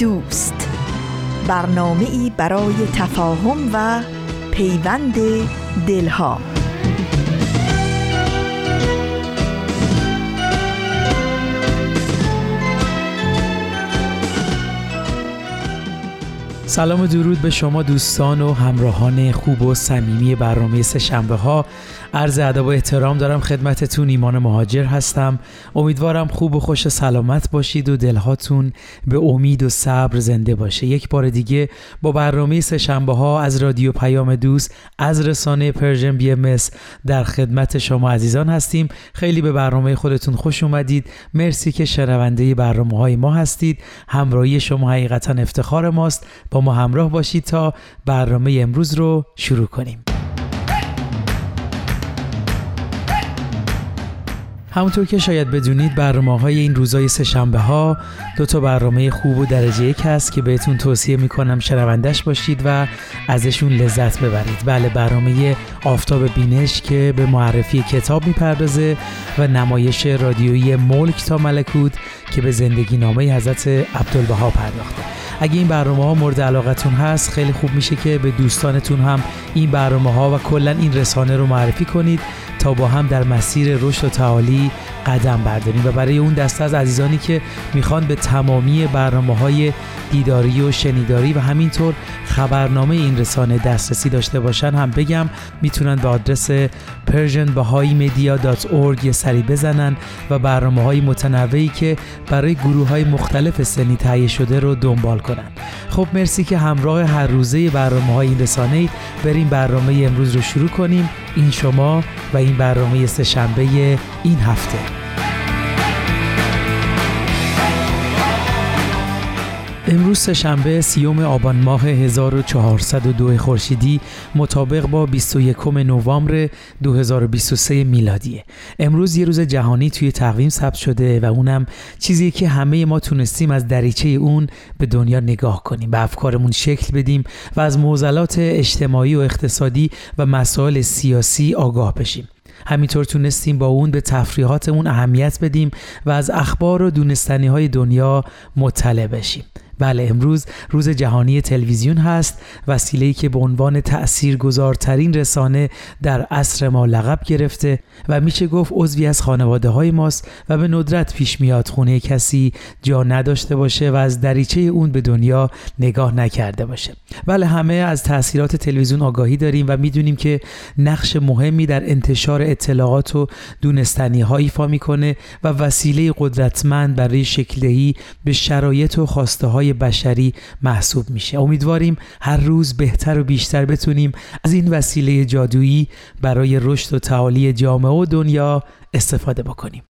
دوست. برنامه ای برای تفاهم و پیوند دلها. سلام و درود به شما دوستان و همراهان خوب و صمیمی برنامه سه شنبه ها عرض ادب و احترام دارم خدمتتون ایمان مهاجر هستم. امیدوارم خوب و خوش سلامت باشید و دلهاتون به امید و صبر زنده باشه. یک بار دیگه با برنامه سه شنبه ها از رادیو پیام دوست از رسانه Persian BMS در خدمت شما عزیزان هستیم. خیلی به برنامه خودتون خوش اومدید. مرسی که شنونده برنامه های ما هستید. همراهی شما حقیقتا افتخار ماست. با ما همراه باشید تا برنامه امروز رو شروع کنیم. همونطور که شاید بدونید برنامه های این روزای سهشنبه ها دو تا برنامه خوب و درجه یک هست که بهتون توصیه می‌کنم شنوندش باشید و ازشون لذت ببرید. بله برنامه آفتاب بینش که به معرفی کتاب می‌پردازه و نمایش رادیویی ملک تا ملکوت که به زندگی نامه حضرت عبدالبها پرداخته. اگه این برنامه ها مورد علاقتون هست خیلی خوب میشه که به دوستانتون هم این برنامه ها و کلا این رسانه رو معرفی کنید. تا با هم در مسیر رشد و تعالی قدم برداریم. و برای اون دسته از عزیزانی که می‌خوان به تمامی برنامه های دیداری و شنیداری و همینطور خبرنامه این رسانه دسترسی داشته باشن هم بگم می‌تونن به آدرس persianbahaimedia.org یه سری بزنن و برنامه های متنوعی که برای گروه های مختلف سنی تهیه شده رو دنبال کنن. خب مرسی که همراه هر روزه برنامه های این رسانه بریم برنامه امروز رو شروع کنیم. این شما و این برنامه سه شنبه این هفته. امروز سهشنبه سیوم آبان ماه 1402 خورشیدی مطابق با 21 نوامبر 2023 میلادیه. امروز یه روز جهانی توی تقویم ثبت شده و اونم چیزی که همه ما تونستیم از دریچه اون به دنیا نگاه کنیم، به افکارمون شکل بدیم و از معضلات اجتماعی و اقتصادی و مسائل سیاسی آگاه بشیم. همینطور تونستیم با اون به تفریحاتمون اهمیت بدیم و از اخبار و دونستنی های دنیا مطلع بشیم. بله امروز روز جهانی تلویزیون هست. وسیله‌ای که به عنوان تأثیرگذارترین رسانه در عصر ما لقب گرفته و میشه گفت عضوی از خانواده های ماست و به ندرت پیش میاد خونه کسی جا نداشته باشه و از دریچه اون به دنیا نگاه نکرده باشه. بله همه از تاثیرات تلویزیون آگاهی داریم و می‌دونیم که نقش مهمی در انتشار اطلاعات و دونستنی ها ایفا می‌کنه و وسیله قدرتمند برای شکلدهی به شرایط و خواسته های بشری محسوب میشه. امیدواریم هر روز بهتر و بیشتر بتونیم از این وسیله جادویی برای رشد و تعالی جامعه و دنیا استفاده بکنیم.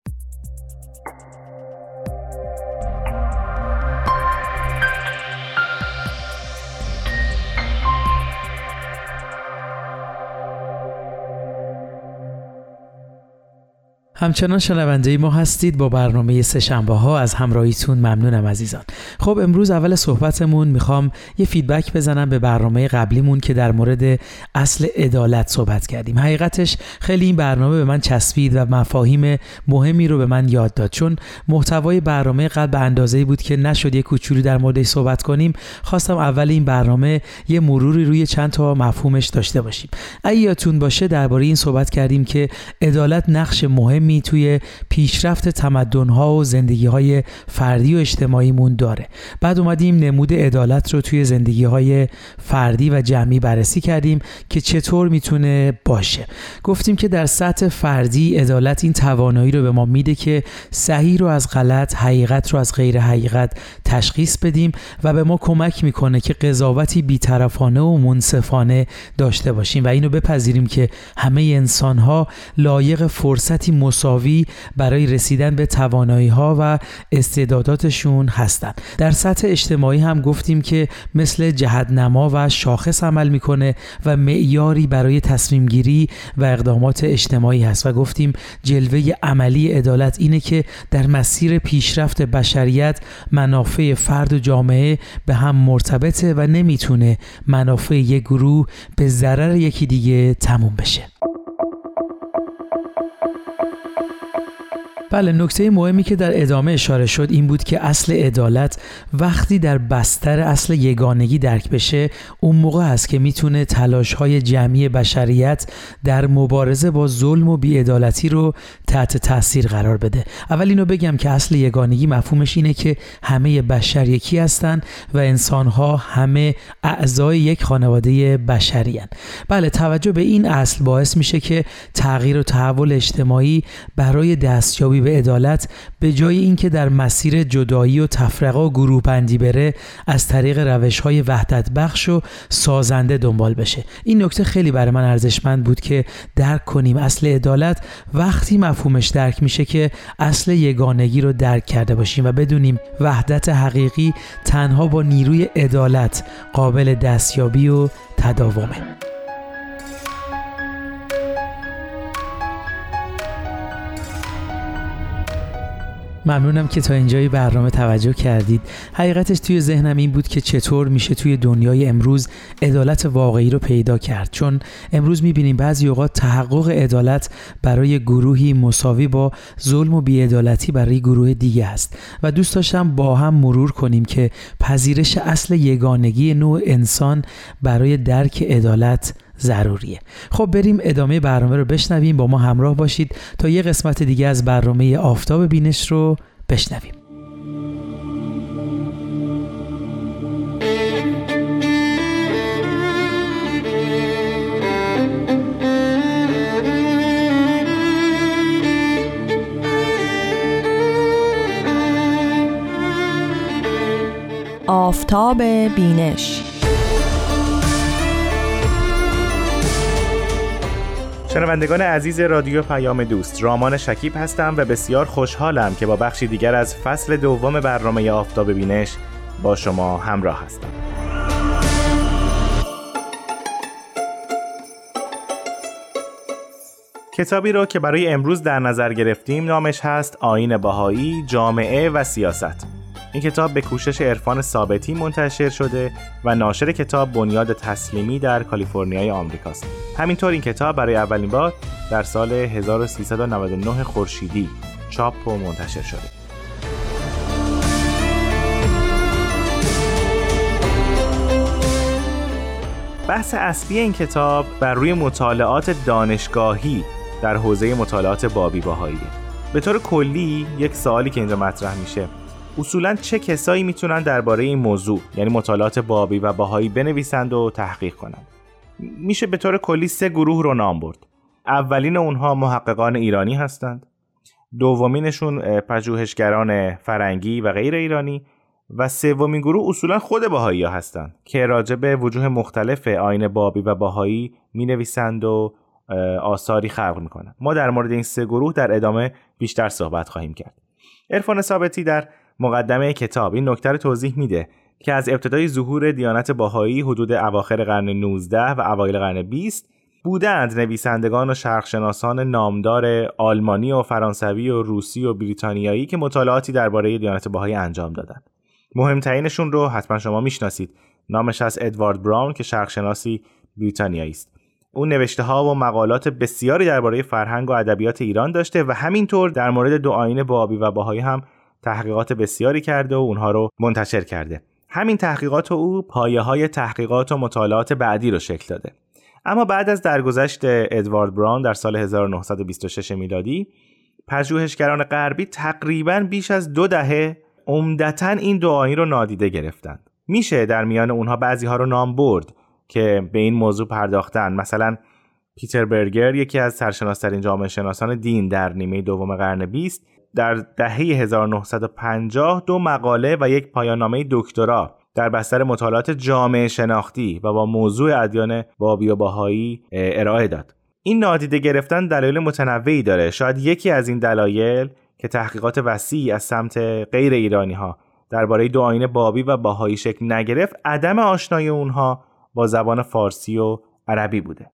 همچنان شنونده ما هستید با برنامه سهشنبه ها. از همراهیتون ممنونم عزیزان. خب امروز اول صحبتمون می‌خوام یه فیدبک بزنم به برنامه قبلیمون که در مورد اصل عدالت صحبت کردیم. حقیقتش خیلی این برنامه به من چسبید و مفاهیم مهمی رو به من یاد داد. چون محتوای برنامه قبل به اندازه‌ای بود که نشد یه کوچولو در موردش صحبت کنیم خواستم اول این برنامه یه مروری روی چند تا مفهومش داشته باشیم. اگه یادتون باشه درباره این صحبت کردیم که عدالت نقش مهم مهمی توی پیشرفت تمدنها و زندگی های فردی و اجتماعیمون داره. بعد اومدیم نمود عدالت رو توی زندگی های فردی و جمعی بررسی کردیم که چطور می‌تونه باشه. گفتیم که در سطح فردی عدالت این توانایی رو به ما میده که صحیح رو از غلط حقیقت رو از غیر حقیقت تشخیص بدیم و به ما کمک می‌کنه که قضاوتی بیطرفانه و منصفانه داشته باشیم و اینو بپذیریم که همه انسان ها لایق فرصتی مساوی برای رسیدن به توانایی ها و استعداداتشون هستند. در سطح اجتماعی هم گفتیم که مثل جهتنما و شاخص عمل می‌کنه و معیاری برای تصمیم گیری و اقدامات اجتماعی هست و گفتیم جلوه عملی عدالت اینه که در مسیر پیشرفت بشریت منافع فرد و جامعه به هم مرتبطه و نمی‌تونه منافع یک گروه به ضرر یکی دیگه تموم بشه بله نکته مهمی که در ادامه اشاره شد این بود که اصل عدالت وقتی در بستر اصل یگانگی درک بشه اون موقع است که می‌تونه تلاش های جمعی بشریت در مبارزه با ظلم و بیعدالتی رو تحت تاثیر قرار بده اول اینو بگم که اصل یگانگی مفهومش اینه که همه بشر یکی هستن و انسانها همه اعضای یک خانواده بشری هن. بله توجه به این اصل باعث میشه که تغییر و تحول اجتماعی برای دستیابی به عدالت به جای اینکه در مسیر جدایی و تفرقه و گروه بندی بره از طریق روش های وحدت بخش و سازنده دنبال بشه. این نکته خیلی برای من ارزشمند بود که درک کنیم اصل عدالت وقتی مفهومش درک میشه که اصل یگانگی رو درک کرده باشیم و بدونیم وحدت حقیقی تنها با نیروی عدالت قابل دستیابی و تداومه. ممنونم که تا اینجای برنامه توجه کردید. حقیقتش توی ذهنم این بود که چطور میشه توی دنیای امروز عدالت واقعی رو پیدا کرد. چون امروز می‌بینیم بعضی اوقات تحقق عدالت برای گروهی مساوی با ظلم و بیعدالتی برای گروه دیگه است. و دوست داشتم با هم مرور کنیم که پذیرش اصل یگانگی نوع انسان برای درک عدالت ضروریه. خب بریم ادامه برنامه رو بشنویم. با ما همراه باشید تا یه قسمت دیگه از برنامه آفتاب بینش رو بشنویم. آفتاب بینش شنوندگان عزیز رادیو پیام دوست رامان شکیب هستم و بسیار خوشحالم که با بخشی دیگر از فصل دوم برنامه آفتاب بینش با شما همراه هستم. کتابی را که برای امروز در نظر گرفتیم نامش هست آین باهایی جامعه و سیاست. این کتاب به کوشش عرفان ثابتی منتشر شده و ناشر کتاب بنیاد تسلیمی در کالیفرنیای آمریکاست. همینطور این کتاب برای اولین بار در سال 1399 خورشیدی چاپ و منتشر شده. بحث اصلی این کتاب بر روی مطالعات دانشگاهی در حوزه مطالعات بابی باهاییه. به طور کلی یک سوالی که اینجا مطرح میشه اصولا چه کسایی می‌تونن درباره این موضوع یعنی مطالعات بابی و باهایی بنویسند و تحقیق کنند. میشه به طور کلی سه گروه رو نام برد. اولین اونها محققان ایرانی هستند. دومینشون پژوهشگران فرنگی و غیر ایرانی. و سومین گروه اصولا خود باهایی ها هستند که راجع به وجوه مختلف آین بابی و باهایی می نویسند و آثاری خلق می‌کنند. ما در مورد این سه گروه در ادامه بیشتر صحبت خواهیم کرد. عرفان ثابتی در مقدمه کتاب این نکته رو توضیح میده که از ابتدای ظهور دیانت باهایی حدود اواخر قرن 19 و اوایل قرن 20 بودند نویسندگان و شرقشناسان نامدار آلمانی و فرانسوی و روسی و بریتانیایی که مطالعاتی درباره دیانت باهایی انجام دادند. مهمترینشون رو حتما شما می‌شناسید. نامش از ادوارد براون که شرقشناسی بریتانیایی است. او نوشته ها و مقالات بسیاری درباره فرهنگ و ادبیات ایران داشته و همینطور در مورد دو آین بابی و باهایی هم تحقیقات بسیاری کرده و اونها رو منتشر کرده. همین تحقیقات او پایه های تحقیقات و مطالعات بعدی رو شکل داده. اما بعد از درگذشت ادوارد براون در سال 1926 میلادی پژوهشگران غربی تقریبا بیش از دو دهه عمدتا این دو رو نادیده گرفتند. میشه در میان اونها بعضی ها رو نام برد که به این موضوع پرداختن. مثلا پیتر برگر یکی از سرشناسترین جامعه شناسان دین در نیمه دوم قرن 20 در دهه 1950 دو مقاله و یک پایاننامه دکترا در بستر مطالعات جامعه شناختی و با موضوع ادیان بابی و باهایی ارائه داد. این نادیده گرفتن دلایل متنوعی داره. شاید یکی از این دلایل که تحقیقات وسیعی از سمت غیر ایرانی ها درباره دو آین بابی و باهایی شکل نگرفت عدم آشنایی اونها با زبان فارسی و عربی بوده.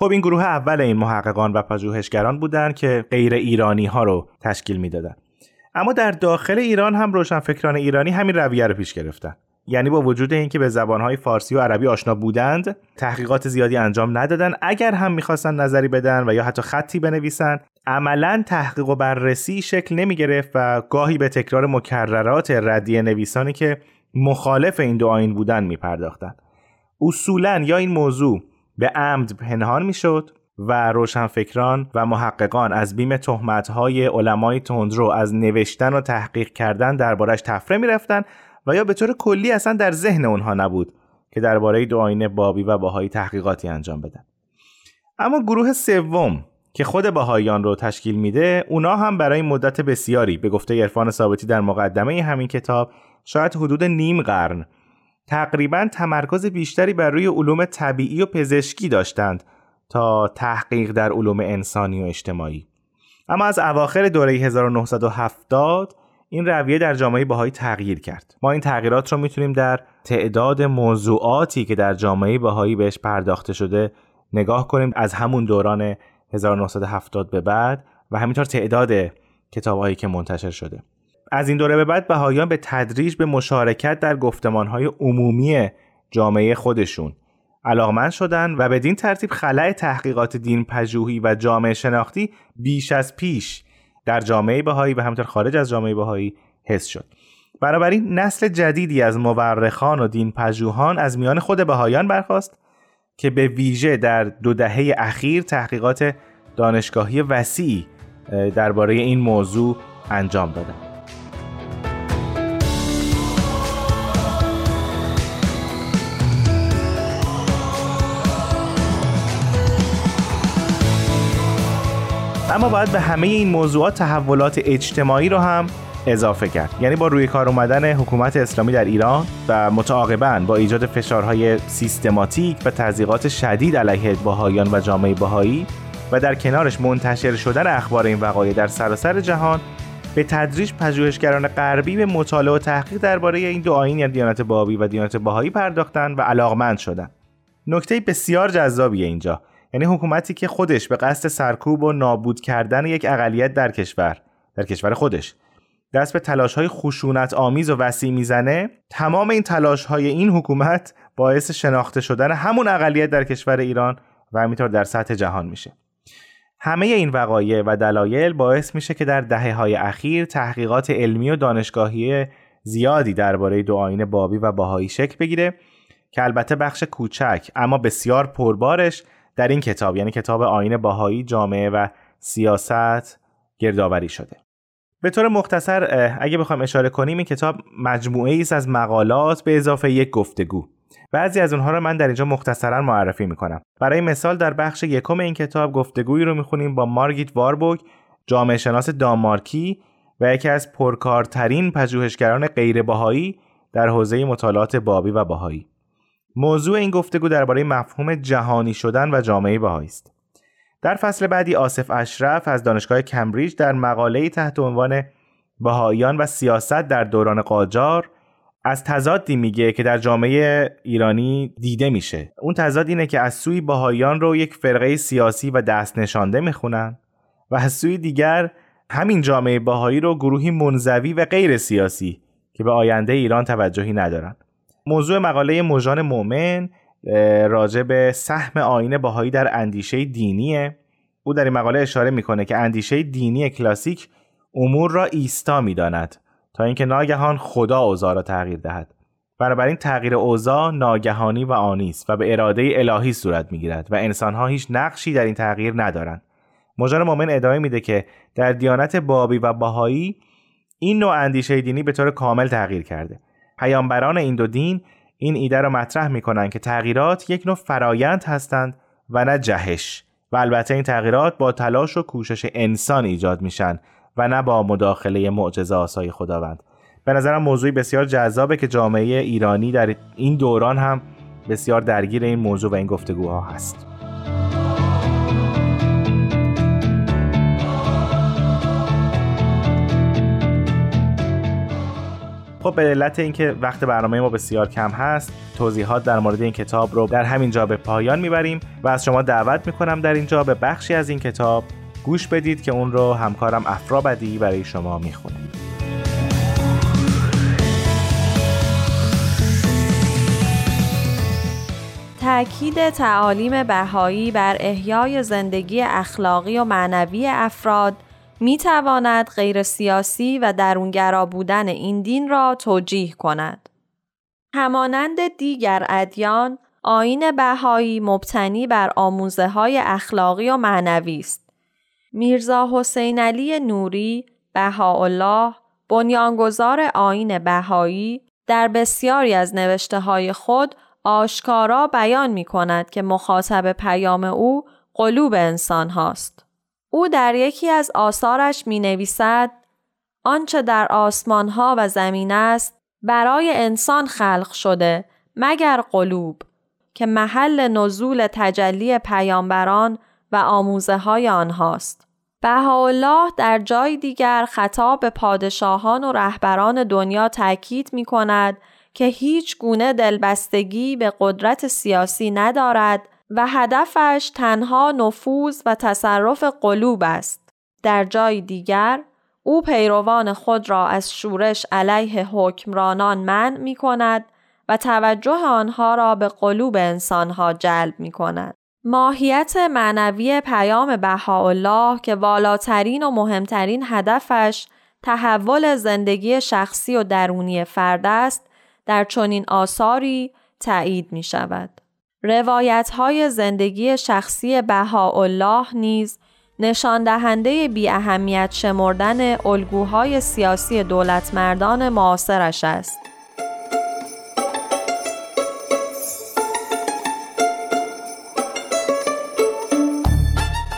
خب این گروه اول این محققان و پژوهشگران بودند که غیر ایرانی ها رو تشکیل می‌دادن. اما در داخل ایران هم روشنفکران ایرانی همین رویه رو پیش گرفتن. یعنی با وجود اینکه به زبانهای فارسی و عربی آشنا بودند تحقیقات زیادی انجام ندادن. اگر هم می‌خواستن نظری بدن و یا حتی خطی بنویسن عملا تحقیق و بررسی شکل نمی گرفت و گاهی به تکرار مکررات ردیه نویسانی که مخالف این دو آین بودن می پرداختن. اصولا یا این موضوع به عمد پنهان می شد و روشنفکران و محققان از بیم تهمت‌های علمای تندرو از نوشتن و تحقیق کردن دربارش تفره می‌رفتن و یا به طور کلی اصلا در ذهن اونها نبود که درباره دو آینه بابی و باهایی تحقیقاتی انجام بدن. اما گروه سوم که خود باهایان رو تشکیل میده اونا هم برای مدت بسیاری به گفته عرفان ثابتی در مقدمه همین کتاب شاید حدود نیم قرن تقریبا تمرکز بیشتری بر روی علوم طبیعی و پزشکی داشتند تا تحقیق در علوم انسانی و اجتماعی. اما از اواخر دوره 1970 این رویه در جامعه بهایی تغییر کرد. ما این تغییرات رو می‌تونیم در تعداد موضوعاتی که در جامعه بهایی بهش پرداخته شده نگاه کنیم از همون دوران 1970 به بعد و همینطور تعداد کتابهایی که منتشر شده. از این دوره به بعد بهاییان به تدریج به مشارکت در گفتمانهای عمومی جامعه خودشون علاقمند شدن و بدین ترتیب خلای تحقیقات دین پژوهی و جامعه شناختی بیش از پیش در جامعه بهایی و همینطور خارج از جامعه بهایی حس شد بنابراین نسل جدیدی از مورخان و دین پژوهان از میان خود بهایان برخواست که به ویژه در دو دهه اخیر تحقیقات دانشگاهی وسیعی درباره این موضوع انجام دادند. اما باید به همه این موضوعات تحولات اجتماعی رو هم اضافه کرد. یعنی با روی کار اومدن حکومت اسلامی در ایران و متعاقبا با ایجاد فشارهای سیستماتیک و تضییقات شدید علیه باهایان و جامعه باهایی و در کنارش منتشر شدن اخبار این وقایع در سراسر جهان به تدریج پژوهشگران غربی به مطالعه و تحقیق درباره این دو آیین یعنی دیانت بابی و دیانت باهایی پرداختند و علاقمند شدند. نکته بسیار جذابیه اینجا. یعنی حکومتی که خودش به قصد سرکوب و نابود کردن یک اقلیت در کشور در کشور خودش. دست به تلاش های خشونت آمیز و وسیع می‌زنه تمام این تلاش های این حکومت باعث شناخته شدن همون اقلیت در کشور ایران و همینطور در سطح جهان میشه. همه این وقایع و دلایل باعث میشه که در دهه های اخیر تحقیقات علمی و دانشگاهی زیادی درباره دو آین بابی و باهایی شکل بگیره که البته بخش کوچک اما بسیار پربارش در این کتاب یعنی کتاب آین باهایی جامعه و سیاست گردآوری شده. به طور مختصر اگه بخوایم اشاره کنیم این کتاب مجموعه است از مقالات به اضافه یک گفتگو. بعضی از اونها رو من در اینجا مختصرا معرفی می‌کنم. برای مثال در بخش یکم این کتاب گفتگویی رو می‌خونیم با مارگیت واربوگ جامعه شناس دانمارکی و یکی از پرکارترین پژوهشگران غیر باهایی در حوزه مطالعات بابی و باهایی موضوع این گفتگو درباره مفهوم جهانی شدن و جامعه بهایی است. در فصل بعدی آصف اشرف از دانشگاه کمبریج در مقاله تحت عنوان بهاییان و سیاست در دوران قاجار از تضادی میگه که در جامعه ایرانی دیده میشه. اون تضاد اینه که از سوی بهاییان رو یک فرقه سیاسی و دست نشانده می‌خونن و از سوی دیگر همین جامعه بهایی رو گروهی منزوی و غیر سیاسی که به آینده ایران توجهی ندارن. موضوع مقاله موجان مؤمن راجع به سهم آین باهایی در اندیشه دینیه. او در این مقاله اشاره می‌کنه که اندیشه دینی کلاسیک امور را ایستا می‌داند تا اینکه ناگهان خدا اوضاع را تغییر دهد. بنابراین تغییر اوضاع ناگهانی و آنی است و به اراده الهی صورت می‌گیرد و انسانها هیچ نقشی در این تغییر ندارند. مجان مؤمن ادامه میده که در دیانت بابی و باهایی این نوع اندیشه دینی به طور کامل تغییر کرده. پیامبران این دو دین این ایده را مطرح می‌کنند که تغییرات یک نوع فرایند هستند و نه جهش. و البته این تغییرات با تلاش و کوشش انسان ایجاد میشن و نه با مداخله معجزه آسای خداوند. به نظرم موضوعی بسیار جذابه که جامعه ایرانی در این دوران هم بسیار درگیر این موضوع و این گفتگوها هست. خب به علت اینکه وقت برنامه ما بسیار کم هست توضیحات در مورد این کتاب رو در همین جا به پایان می‌بریم و از شما دعوت می‌کنم در اینجا به بخشی از این کتاب گوش بدید که اون رو همکارم افرا بدی برای شما می‌خونه. تأکید تعالیم بهایی بر احیای زندگی اخلاقی و معنوی افراد می تواند غیر سیاسی و درونگرا بودن این دین را توجیه کند. همانند دیگر ادیان، آین بهایی مبتنی بر آموزه های اخلاقی و معنوی است. میرزا حسین علی نوری، بهاءالله، بنیانگذار آین بهایی در بسیاری از نوشته های خود آشکارا بیان می کند که مخاطب پیام او قلوب انسان هاست. او در یکی از آثارش می نویسد آنچه در آسمان ها و زمین است برای انسان خلق شده مگر قلوب که محل نزول تجلی پیامبران و آموزه های آنهاست. بهاءالله در جای دیگر خطاب به پادشاهان و رهبران دنیا تاکید می کند که هیچ گونه دلبستگی به قدرت سیاسی ندارد و هدفش تنها نفوذ و تصرف قلوب است. در جای دیگر او پیروان خود را از شورش علیه حکمرانان منع می کند و توجه آنها را به قلوب انسانها جلب می کند. ماهیت معنوی پیام بهاءالله که والاترین و مهمترین هدفش تحول زندگی شخصی و درونی فرد است در چنین آثاری تایید می شود. روایت های زندگی شخصی بهاءالله نیز نشان دهنده بی اهمیت شمردن الگوهای سیاسی دولتمردان معاصرش است.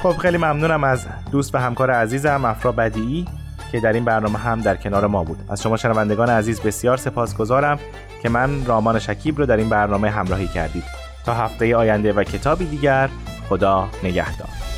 خب خیلی ممنونم از دوست و همکار عزیزم افرا بدیعی که در این برنامه هم در کنار ما بود از شما شنوندگان عزیز بسیار سپاسگزارم که من رامان شکیب رو در این برنامه همراهی کردید تا هفته آینده و کتابی دیگر خدا نگهدار.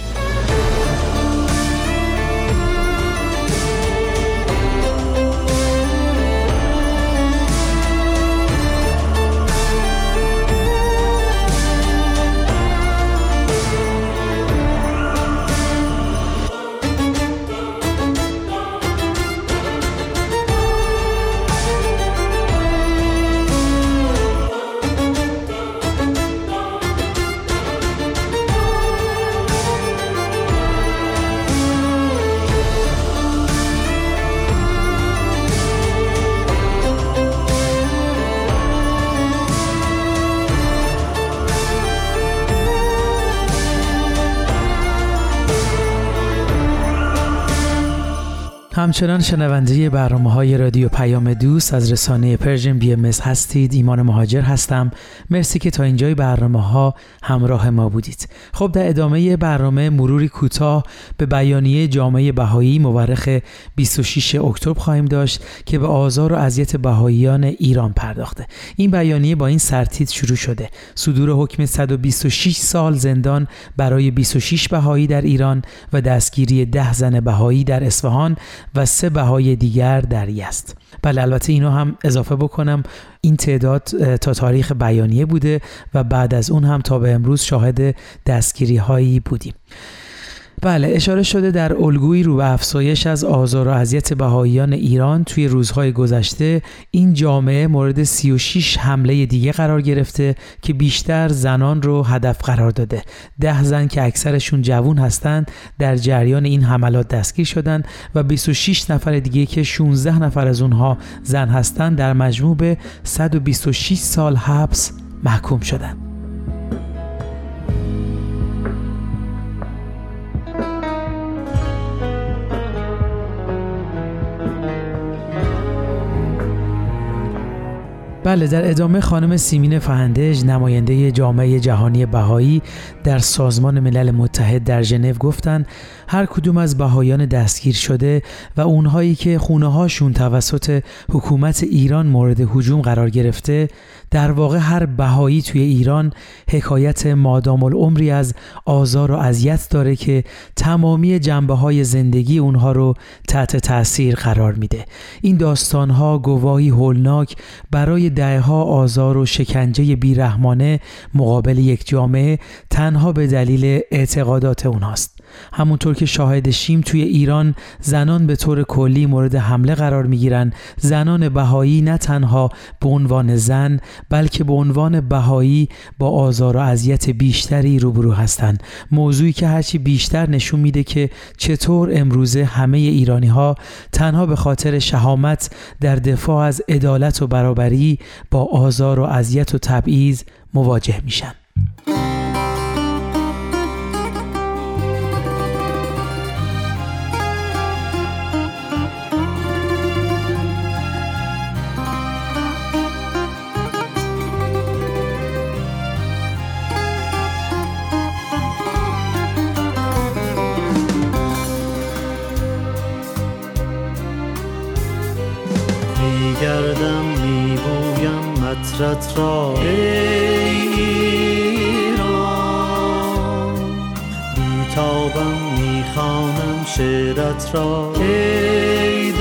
همچنان شنونده برنامه های رادیو پیام دوست از رسانه Persian BMS هستید. ایمان مهاجر هستم. مرسی که تا اینجای برنامه ها همراه ما بودید. خب در ادامه برنامه مروری کوتاه به بیانیه جامعه بهایی مورخ 26 اکتبر خواهیم داشت که به آزار و اذیت بهاییان ایران پرداخته. این بیانیه با این سرتیتر شروع شده. صدور حکم 126 سال زندان برای 26 بهایی در ایران و دستگیری 10 زن بهایی در اصفهان و سه بهای دیگر در یست بله البته اینو هم اضافه بکنم. این تعداد تا تاریخ بیانیه بوده و بعد از اون هم تا به امروز شاهد دستگیری هایی بودیم. بله اشاره شده در الگویی رو به افزایش از آزار و اذیت بهاییان ایران توی روزهای گذشته این جامعه مورد 36 حمله دیگه قرار گرفته که بیشتر زنان رو هدف قرار داده. ده زن که اکثرشون جوون هستند در جریان این حملات دستگیر شدند و 26 نفر دیگه که 16 نفر از اونها زن هستند در مجموع به 126 سال حبس محکوم شدند. بله در ادامه خانم سیمین فهندج نماینده جامعه جهانی بهایی در سازمان ملل متحد در ژنو گفتند هر کدوم از بهایان دستگیر شده و اونهایی که خونه هاشون توسط حکومت ایران مورد هجوم قرار گرفته در واقع هر بهایی توی ایران حکایت مادام العمری از آزار و اذیت داره که تمامی جنبه های زندگی اونها رو تحت تاثیر قرار میده. این داستان ها گواهی هولناک برای دهها آزار و شکنجه بیرحمانه مقابل یک جامعه تنها به دلیل اعتقادات اونهاست. همونطور که شاهد شیم توی ایران زنان به طور کلی مورد حمله قرار می‌گیرن. زنان بهایی نه تنها به عنوان زن بلکه به عنوان بهایی با آزار و اذیت بیشتری روبرو هستند. موضوعی که هرچی بیشتر نشون میده که چطور امروزه همه ایرانی ها تنها به خاطر شهامت در دفاع از عدالت و برابری با آزار و اذیت و تبعیض مواجه میشن. مطرت را. ای ایران بیتابم می‌خوانم شعرت را. ای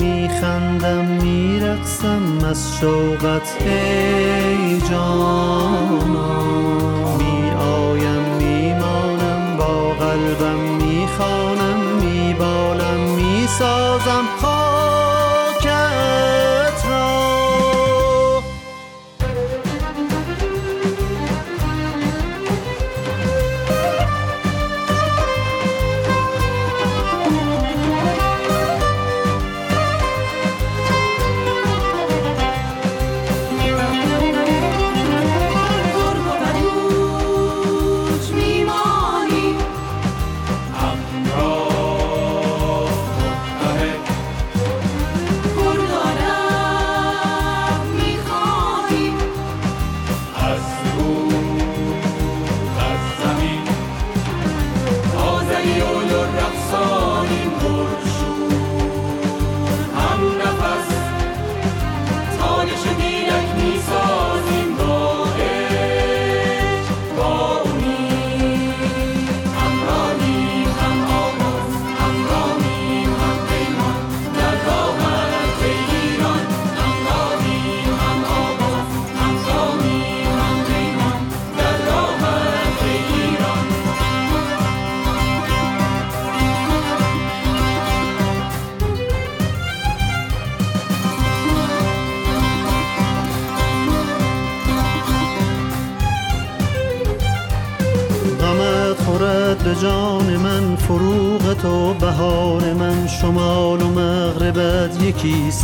میخندم میرقصم از شوقت. ای جانان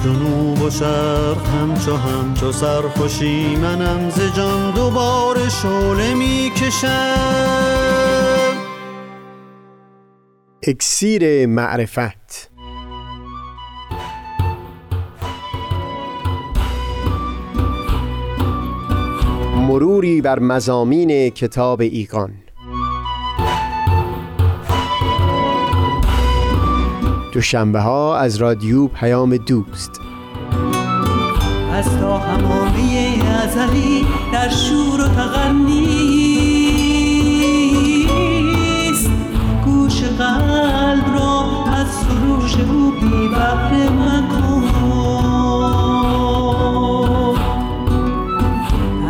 جنوب و شرق همچو همچو سرخوشی منم ز جان دوباره شعله می‌کشم. اکسیر معرفت. مروری بر مزامین کتاب ایقان دوشنبه ها از رادیو پیام دوست. از تا همامه ازلی در شور و تغنیست گوش قلب را از سروش او بی بحر مکن.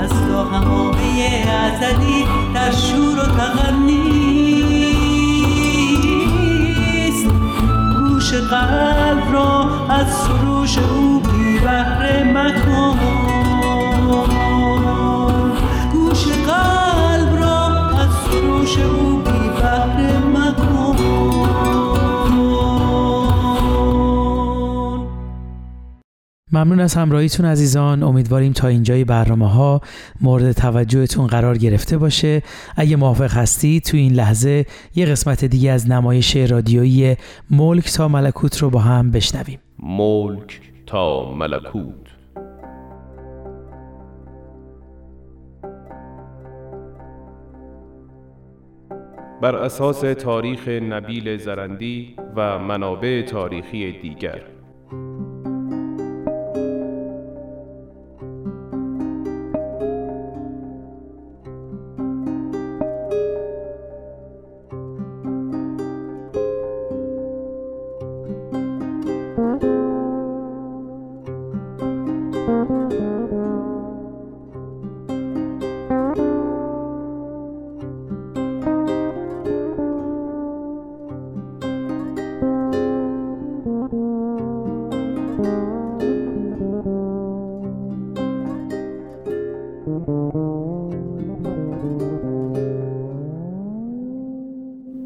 از تا همامه ازلی در شور و تغنیست قلب را از سروش او بی بهره مکن. ممنون از همراهیتون عزیزان. امیدواریم تا اینجای برنامه ها مورد توجهتون قرار گرفته باشه. اگه موافق هستی تو این لحظه یه قسمت دیگه از نمایش رادیویی ملک تا ملکوت رو با هم بشنویم. ملک تا ملکوت. بر اساس تاریخ نبیل زرندی و منابع تاریخی دیگر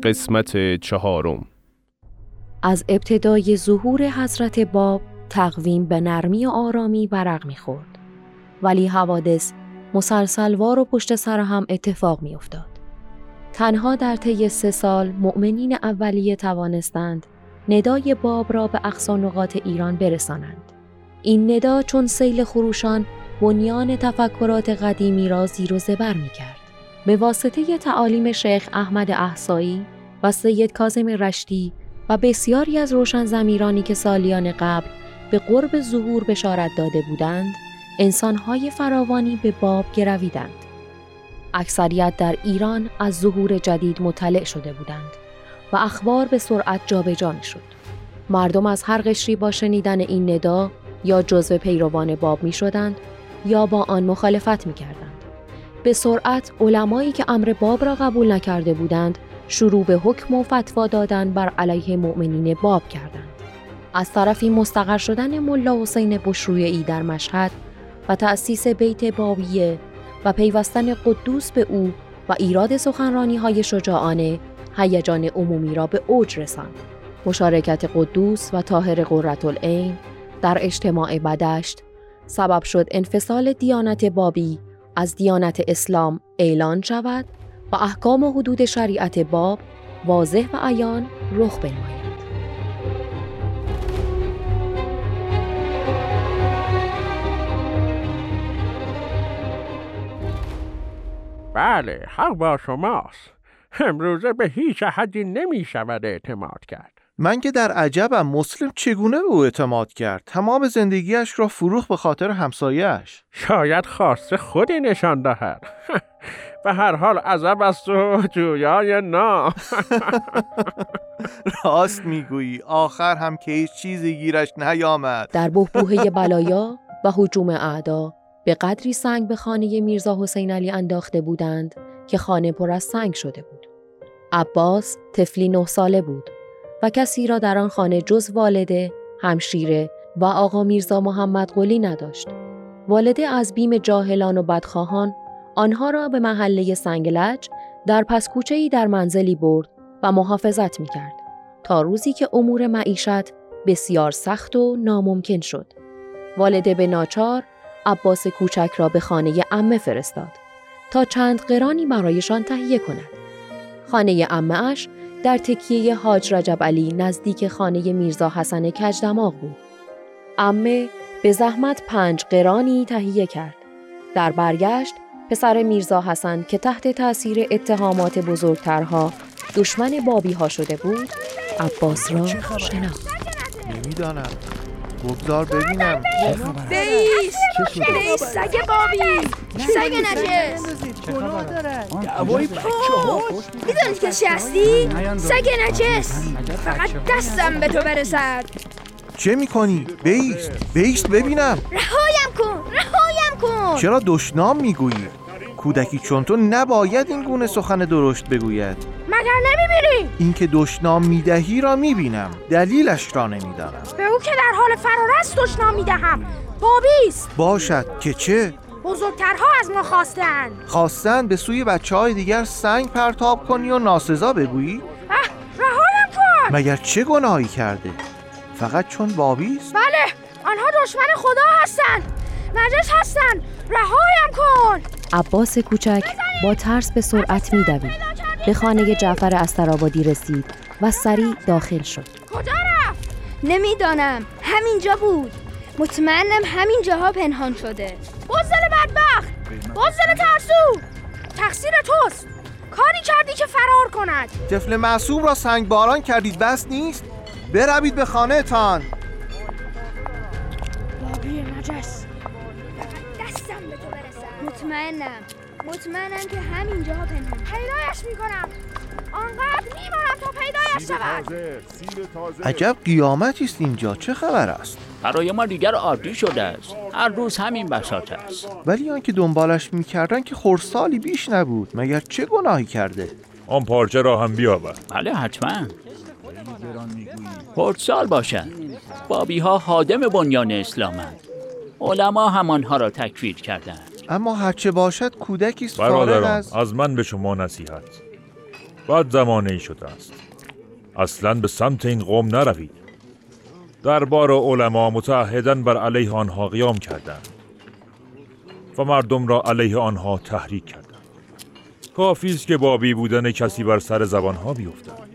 قسمت چهارم. از ابتدای ظهور حضرت باب تقویم به نرمی و آرامی برق می‌خورد. ولی حوادث مسلسلوار و پشت سر هم اتفاق میافتاد. تنها در طی سه سال مؤمنین اولیه توانستند ندای باب را به اقصا نقاط ایران برسانند. این ندا چون سیل خروشان بنیان تفکرات قدیمی را زیر و زبر می کرد. به واسطه تعالیم شیخ احمد احسایی و سید کازم رشتی و بسیاری از روشن زمیرانی که سالیان قبل به قرب ظهور بشارت داده بودند، انسانهای فراوانی به باب گرویدند. اکثریت در ایران از ظهور جدید مطلع شده بودند و اخبار به سرعت جابجا شد. مردم از هر قشری با شنیدن این ندا یا جزو پیروان باب می شدند یا با آن مخالفت می کردند. به سرعت علمایی که امر باب را قبول نکرده بودند شروع به حکم و فتوا دادن بر علیه مؤمنین باب کردند. از طرفی مستقر شدن ملا حسین بشرویی در مشهد و تأسیس بیت بابیه و پیوستن قدوس به او و ایراد سخنرانی های شجاعانه هیجان عمومی را به اوج رساند. مشارکت قدوس و طاهر قرةالعین در اجتماع بدشت سبب شد انفصال دیانت بابی از دیانت اسلام اعلان شود و احکام و حدود شریعت باب واضح و عیان رخ بنماید. بله حق با شماست. امروزه به هیچ حدی نمی شود اعتماد کرد. من که در عجبم مسلم چگونه به او اعتماد کرد؟ تمام زندگیش را فروخ به خاطر همسایهش شاید خواسته خودی نشان دهد. به هر حال عذب است و جویای نا. راست می‌گویی. آخر هم که هیچ چیزی گیرش نیامد. در بحبوحه بلایا و حجوم اعدا به قدری سنگ به خانه میرزا حسین علی انداخته بودند که خانه پر از سنگ شده بود. عباس طفلی نه ساله بود و کسی را در آن خانه جز والده، همشیره و آقا میرزا محمد قلی نداشت. والده از بیم جاهلان و بدخواهان آنها را به محله سنگلج در پس ای در منزلی برد و محافظت می کرد تا روزی که امور معیشت بسیار سخت و ناممکن شد. والده به ناچار عباس کوچک را به خانه امه فرستاد تا چند قرانی برایشان تهیه کند. خانه امه اش در تکیه حاج رجب علی نزدیک خانه میرزا حسن کجدماغ بود. امه به زحمت پنج قرانی تهیه کرد. در برگشت پسر میرزا حسن که تحت تاثیر اتهامات بزرگترها دشمن بابی ها شده بود عباس را شناخت. نمی‌دانم. بگذار ببینم. بیس بیس سگ بابی. سگ نجس می‌دونی که چی هستی؟ سگ نجس فقط دستم به تو برسد. چه می‌کنی؟ بیست بیست ببینم رهایم کن رهایم کن چرا دشنام می‌گویی؟ کودکی چون تو نباید این گونه سخن درشت بگوید مگر نمی‌بینی؟ اینکه دشنام می‌دهی را می‌بینم دلیلش را نمی‌دانم به او که در حال فرار است دشنام می‌دهم بابیست باشد که چه؟ بزرگترها از ما خواستن خواستن به سوی بچه های دیگر سنگ پرتاب کنی و ناسزا بگویی؟ رهایم کن مگر چه گناهی کرده؟ فقط چون بابیست؟ بله آنها دشمن خدا هستند. نجس هستن رهایم کن. عباس کوچک با ترس به سرعت میدوید. به خانه جعفر استرابادی رسید و سریع داخل شد. کجا رفت؟ نمی‌دانم. همینجا بود. مطمئنم همین جاها پنهان شده. بزدل بدبخت. بزدل ترسو. تقصیر توست. کاری کردی که فرار کند. طفل معصوم را سنگ باران کردید. بس نیست. بروید به خانه تان بابی نجس دستم به تو برسم. مطمئنم. مطمئنم که همینجا پنهان. پیدایش می‌کنم. آنقدر میمانم تا پیدایش شود. عجب قیامتی است اینجا. چه خبر است؟ برای ما دیگر عادی شده است. هر روز همین بساط است. ولی آنکه دنبالش می‌کردن که خورسالی بیش نبود. مگر چه گناهی کرده؟ آن پارچه را هم بیاور. بله حتما. سال باشد بابی ها حادم بنیان اسلامند علما هم آنها را تکفیر کردند اما هرچه باشد کودکی است برادران از از من به شما نصیحت. بعد زمانه ای شده است. اصلا به سمت این قوم نروید. دربار علما متعهدن بر علیه آنها قیام کردند. و مردم را علیه آنها تحریک کردند. کافی است که بابی بودن کسی بر سر زبانها بیفتد.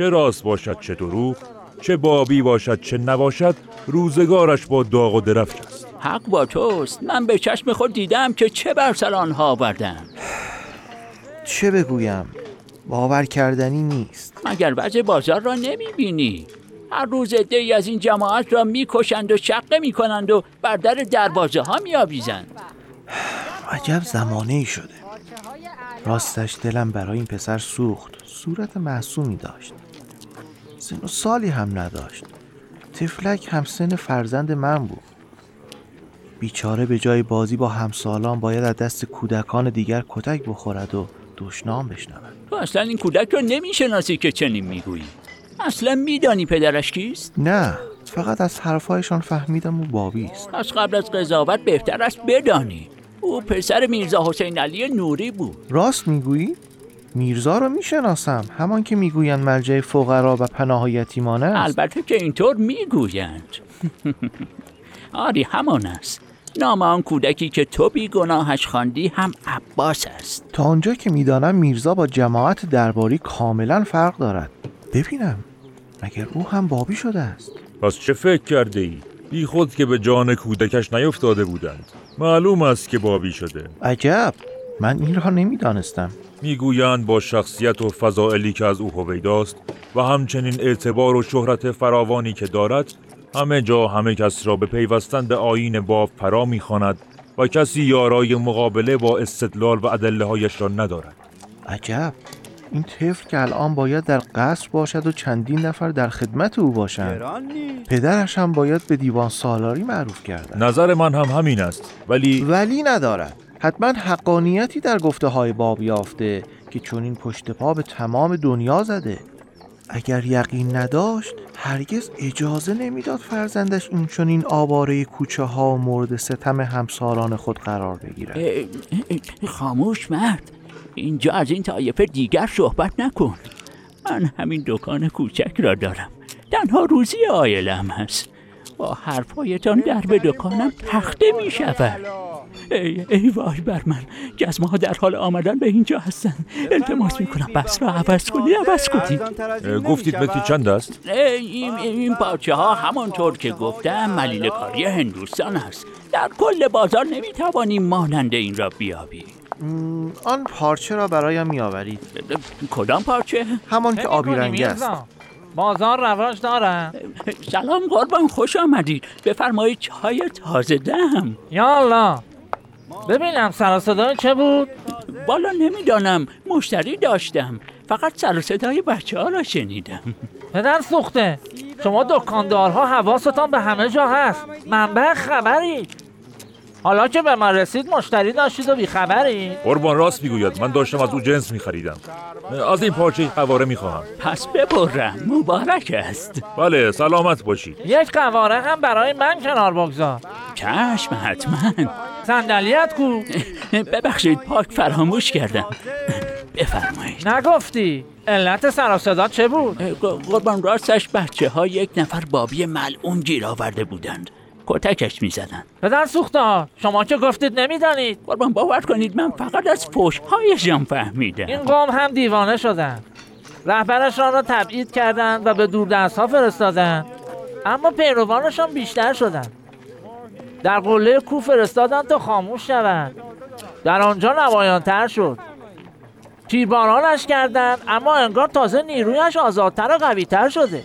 چه راست باشد چه دروغ چه بابی باشد چه نباشد روزگارش با داغ و درفش است. حق با توست. من به چشم خود دیدم که چه بر سر آنها آوردند چه بگویم؟ باور کردنی نیست. مگر وضع بازار را نمی بینی هر روز عدهای از این جماعت را می‌کشند و شقه می‌کنند و بر در دروازه ها میآویزند. عجب زمانه ای شده. راستش دلم برای این پسر سوخت. صورت معصومی داشت. سن و سالی هم نداشت. تفلک هم سن فرزند من بود. بیچاره به جای بازی با همسالان باید از دست کودکان دیگر کتک بخورد و دشنام بشنود. تو اصلا این کودک را نمی‌شناسی که چنین می‌گویی. اصلا میدانی پدرش کیست؟ نه فقط از حرفهایشان فهمیدم او بابی است. از قبل از قضاوت بهتر است بدانی. او پسر میرزا حسین علی نوری بود. راست می‌گویی؟ میرزا رو می‌شناسم. همان که می‌گویند ملجع فقرا و پناه یتیمانه است. البته که اینطور می‌گویند. آری همان است. نام آن کودکی که تو بیگناهش خواندی هم عباس است. تا آنجا که می‌دانم میرزا با جماعت درباری کاملا فرق دارد. ببینم مگر او هم بابی شده است؟ پس چه فکر کرده ای؟ بی خود که به جان کودکش نیفتاده بودند. معلوم است که بابی شده. عجب! من این را نمی‌دانستم. می‌گویند با شخصیت و فضائلی که از او هویداست و همچنین اعتبار و شهرت فراوانی که دارد همه جا همه کس را به پیوستن به آیین باب فرا می‌خواند و کسی یارای مقابله با استدلال و ادله هایش را ندارد. عجب! این طفل که الان باید در قصر باشد و چندین نفر در خدمت او باشند. پدرش هم باید به دیوان سالاری معروف گردد. نظر من هم همین است ولی ولی ندارد. حتما حقانیتی در گفته های باب یافته که چون این پشت پا به تمام دنیا زده. اگر یقین نداشت هرگز اجازه نمی‌داد فرزندش این چنین آواره کوچه ها مورد ستم همسالان خود قرار بگیرد. خاموش مرد. اینجا از این طایفه دیگر صحبت نکن. من همین دکان کوچک را دارم. تنها روزی آیلم هست. با حرفایتان در به دکانم تخته می شود. ای, ای وای بر من. جزمه ها در حال آمدن به اینجا هستن. التماس می کنم. بس را عوض کنی عوض کنی گفتید متری چند است؟ این, این پاچه ها همانطور که گفتم ملیل کاری هندوستان است. در کل بازار نمی توانیم مانند این را بیابی آن پارچه را برایم میآورید کدام پارچه؟ همان که آبی رنگ است. بازار رواج دارم. سلام قربان خوش آمدید. بفرمایید چای تازه دم یا الله. ببینم سر چه بود؟ بالا نمی‌دانم. مشتری داشتم. فقط سر صدای بچه ها را شنیدم. پدر سوخته. شما دکاندارها حواستان به همه جا هست. منبع خبری. حالا که به من رسید مشتری داشتید و بیخبری. قربان راست می‌گوید. من داشتم از او جنس میخریدم. از این پارچه قواره می‌خواهم. پس ببرم. مبارک است. بله سلامت باشید. یک قواره هم برای من کنار بگذار. چشم حتما. صندلیت کو؟ ببخشید پاک فراموش کردم. بفرمایید. نگفتی. علت سر چه بود؟ قربان راستش بچه ها یک نفر بابی ملعون گیر آورده بودند. کتکش می‌زدن. پدر سوخته ها شما که گفتید نمی‌دانید. قربان باور کنید من فقط از هایشان فهمیدم. این قوم هم دیوانه شدن. رهبرشان را تبعید کردند و به دست ها فرستادند اما پیروانشان بیشتر شدن. در قله کو فرستادند تا خاموش شوند. در آنجا نمایانتر شد. تیربارانش کردن اما انگار تازه نیرویش آزادتر و قویتر شده.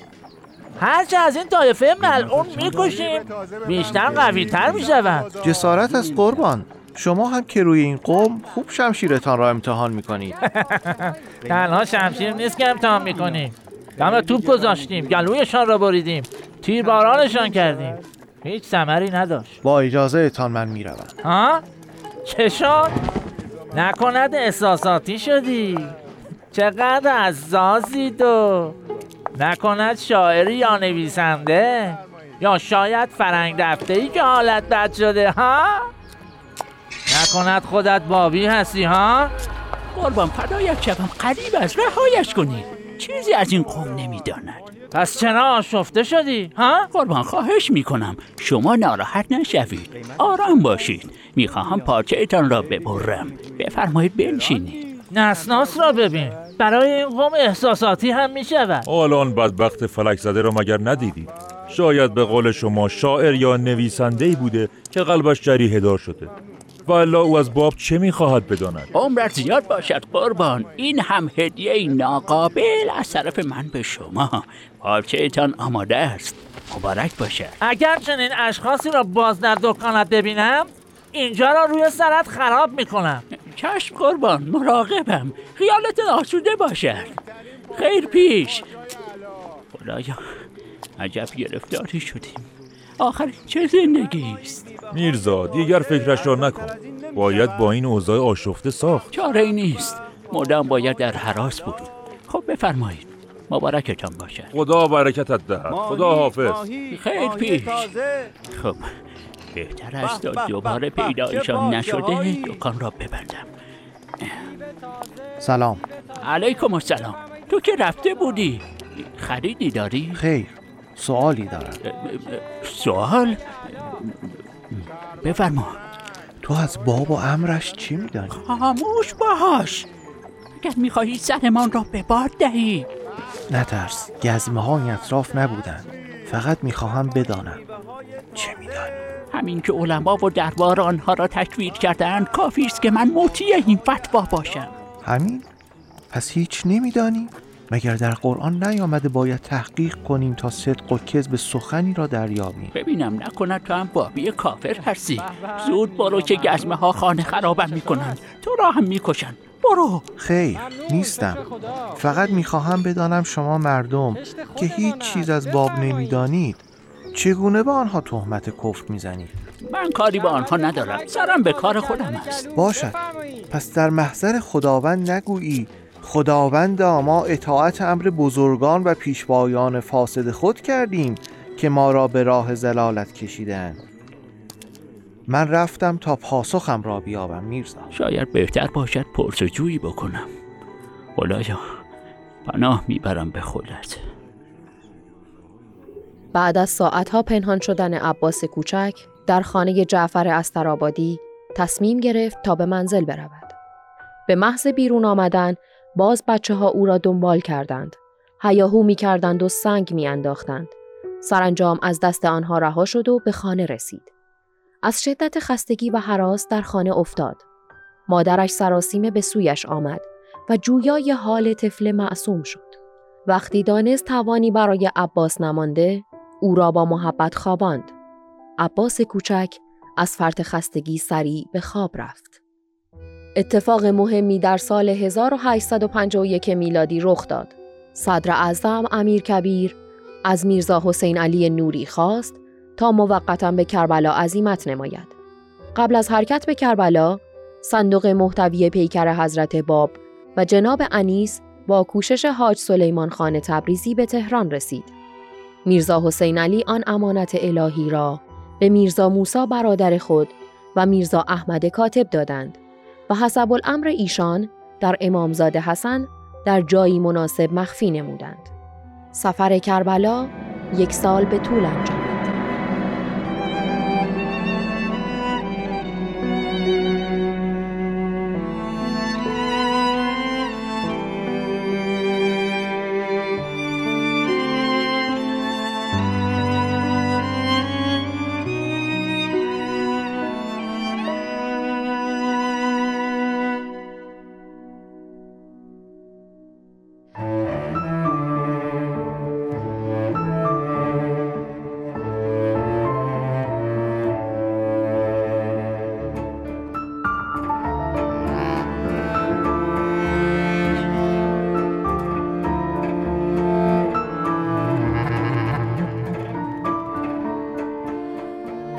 هرچه از این طایفه ملعون می‌کشیم بیشتر قویتر می‌شوند. جسارت از قربان. شما هم که روی این قوم خوب شمشیرتان را امتحان می‌کنید. تنها شمشیر نیست که امتحان می‌کنیم. دم توپ گذاشتیم گلویشان را بریدیم تیربارانشان کردیم. هیچ ثمری نداشت. با اجازه تان من می‌روم. ها؟ چه شد؟ نکند احساساتی شدی. چقدر عزازی تو نکند شاعری یا نویسنده؟ یا شاید فرنگ رفته ای که حالت بد شده ها؟ نکند خودت بابی هستی ها؟ قربان فدایت شوم قریب از رهایش کنید چیزی از این قوم نمی‌داند. پس چرا آشفته شدی ها؟ قربان خواهش می‌کنم. شما ناراحت نشوید. آرام باشید. می‌خواهم پارچه ایتان را ببرم. بفرمایید بنشینید. نسناس را ببین. برای این قوم احساساتی هم می‌شود. حالا آن بدبخت فلک زده را مگر ندیدید؟ شاید به قول شما شاعر یا نویسنده بوده که قلبش جریه دار شده. والا او از باب چه می‌خواهد بداند؟ عمرت زیاد باشد قربان. این هم هدیه ناقابل از طرف من به شما. پارچه آماده است. مبارک باشد. اگر چنین اشخاصی را باز در دکانت ببینم اینجا را روی سرت خراب می‌کنم. چشم قربان مراقبم. خیالت آسوده باشد خیر پیش. خدایا عجب گرفتاری شدیم. آخر چه زندگی است؟ میرزا دیگر فکرش را نکن. باید با این اوضاع آشفته ساخت. چاره ای نیست. مدام باید در حراس بود. خب بفرمایید. مبارکتان باشد. خدا برکتت دهد. خدا حافظ. خیر پیش. خب. بهتر است تا دوباره پیدایشان نشده دکان را ببندم. سلام. علیکم السلام. تو که رفته بودی؟ خریدی داری؟ خیر سوالی دارم. سوال؟ بفرما. تو از باب و امرش چی میدانی؟ خاموش باش. اگر می‌خواهی سرمان را به باد دهی. نترس گزمه های اطراف نبودند. فقط می‌خواهم بدانم چه میدانی؟ همین که علما و دربار آنها را تکویر کردند کافی است که من مطیع این فتوا باشم همین؟ پس هیچ نمیدانی؟ مگر در قرآن نیامده باید تحقیق کنیم تا صدق و کذب سخنی را دریابیم ببینم نکند تو هم بابی کافر هستی زود برو که گزمه ها خانه خرابم می‌کنند تو را هم می‌کشند برو. خیر نیستم. فقط می‌خواهم بدانم شما مردم که هیچ چیز از باب نمی‌دانید. چگونه به آنها تهمت کفر می‌زنید؟ من کاری با آنها ندارم. سرم به کار خودم است. باشد. پس در محضر خداوند نگویی. خداوند ما اطاعت امر بزرگان و پیشوایان فاسد خود کردیم که ما را به راه زلالت کشیدند من رفتم تا پاسخم را بیابم میرزا شاید بهتر باشد پرسجویی بکنم خدایا پناه می‌برم به خودت بعد از ساعتها پنهان شدن عباس کوچک در خانه جعفر استرابادی تصمیم گرفت تا به منزل برود. به محض بیرون آمدن باز بچه ها او را دنبال کردند. هیاهو می کردند و سنگ می انداختند. سرانجام از دست آنها رها شد و به خانه رسید. از شدت خستگی و حراس در خانه افتاد. مادرش سراسیمه به سویش آمد و جویای حال طفل معصوم شد. وقتی دانست توانی برای عباس نمانده، او را با محبت خواباند. عباس کوچک از فرط خستگی سریع به خواب رفت. اتفاق مهمی در سال 1851 میلادی رخ داد. صدر اعظم امیر کبیر از میرزا حسین علی نوری خواست تا موقتا به کربلا عزیمت نماید. قبل از حرکت به کربلا، صندوق محتوی پیکر حضرت باب و جناب انیس با کوشش حاج سلیمان خان تبریزی به تهران رسید. میرزا حسین علی آن امانت الهی را به میرزا موسا برادر خود و میرزا احمد کاتب دادند و حسب الامر ایشان در امامزاده حسن در جایی مناسب مخفی نمودند. سفر کربلا یک سال به طول انجام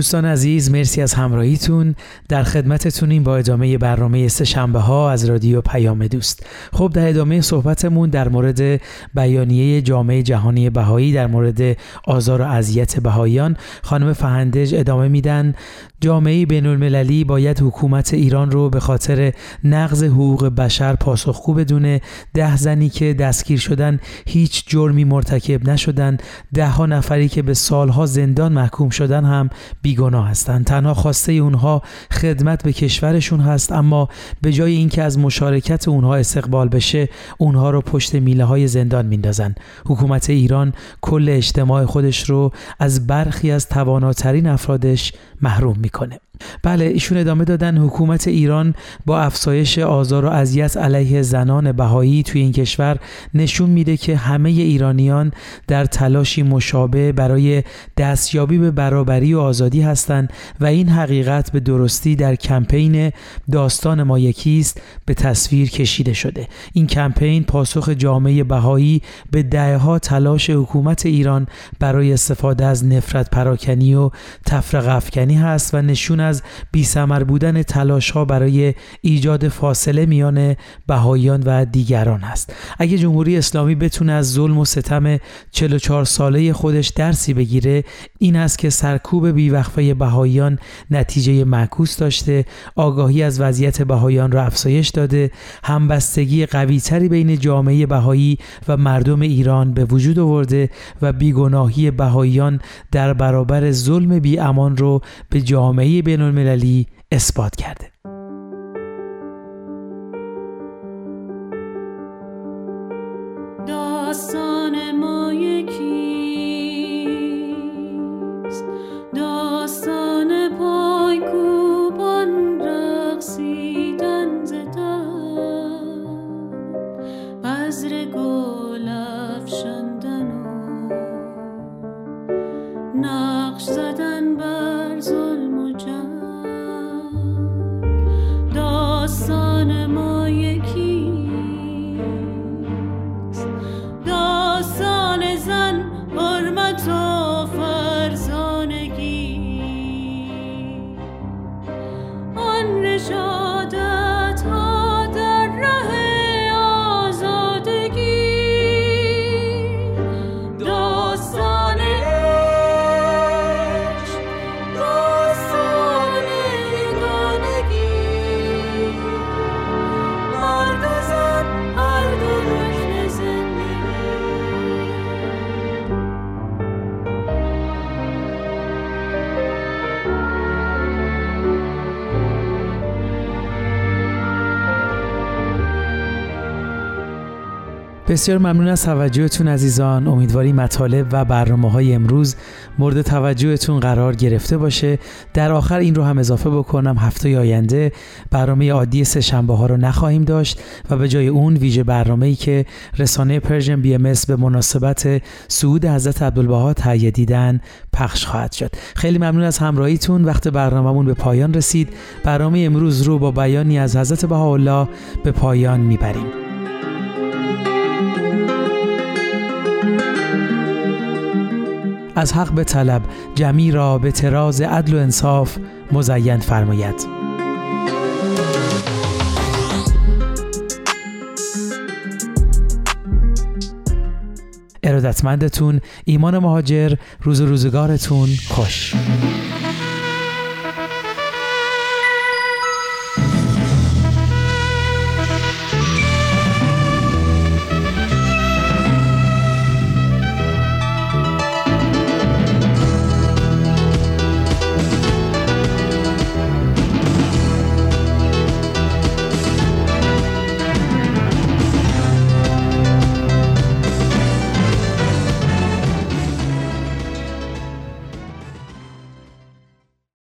دوستان عزیز مرسی از همراهیتون. در خدمتتونیم با ادامه برنامه سه شنبه ها از رادیو پیام دوست. خب در ادامه صحبتمون در مورد بیانیه جامعه جهانی بهایی در مورد آزار و اذیت بهاییان خانم فهندج ادامه میدن. جامعه بین المللی باید حکومت ایران رو به خاطر نقض حقوق بشر پاسخگو بدونه. ده زنی که دستگیر شدن هیچ جرمی مرتکب نشدن. ده ها نفری که به سالها زندان محکوم شدن هم بیگناه هستند. تنها خواسته اونها خدمت به کشورشون هست اما به جای اینکه از مشارکت اونها استقبال بشه اونها رو پشت میله های زندان میندازن. حکومت ایران کل اجتماع خودش رو از برخی از تواناترین افرادش محروم می‌کنه بله ایشون ادامه دادن حکومت ایران با افزایش آزار و اذیت علیه زنان بهایی توی این کشور نشون میده که همه ایرانیان در تلاشی مشابه برای دستیابی به برابری و آزادی هستند و این حقیقت به درستی در کمپین داستان ما یکیست به تصویر کشیده شده. این کمپین پاسخ جامعه بهایی به دهها تلاش حکومت ایران برای استفاده از نفرت پراکنی و تفرق افکنی هست و نشون از بیثمر بودن تلاش ها برای ایجاد فاصله میان بهاییان و دیگران است. اگه جمهوری اسلامی بتونه از ظلم و ستم 44 ساله خودش درسی بگیره این است که سرکوب بیوقفه بهاییان نتیجه معکوس داشته آگاهی از وضعیت بهاییان را افزایش داده همبستگی قویتری بین جامعه بهایی و مردم ایران به وجود آورده و بیگناهی بهاییان در برابر ظلم بی امان رو به جامعه بین المللی اثبات کرده. بسیار ممنون از توجهتون عزیزان. امیدواریم مطالب و برنامه های امروز مورد توجهتون قرار گرفته باشه. در آخر این رو هم اضافه بکنم هفته آینده برنامه عادی سه شنبه ها رو نخواهیم داشت و به جای اون ویژه برنامه ای که رسانه Persian BMS به مناسبت صعود حضرت عبدالبها تهیه دیدن پخش خواهد شد. خیلی ممنون از همراهیتون. وقت برنامهمون به پایان رسید. برنامه امروز رو با بیانی از حضرت بهاءالله به پایان می‌بریم. از حق به طلب جمی را به تراز عدل و انصاف مزین فرماید. ارادتمندتون ایمان مهاجر روز روزگارتون خوش.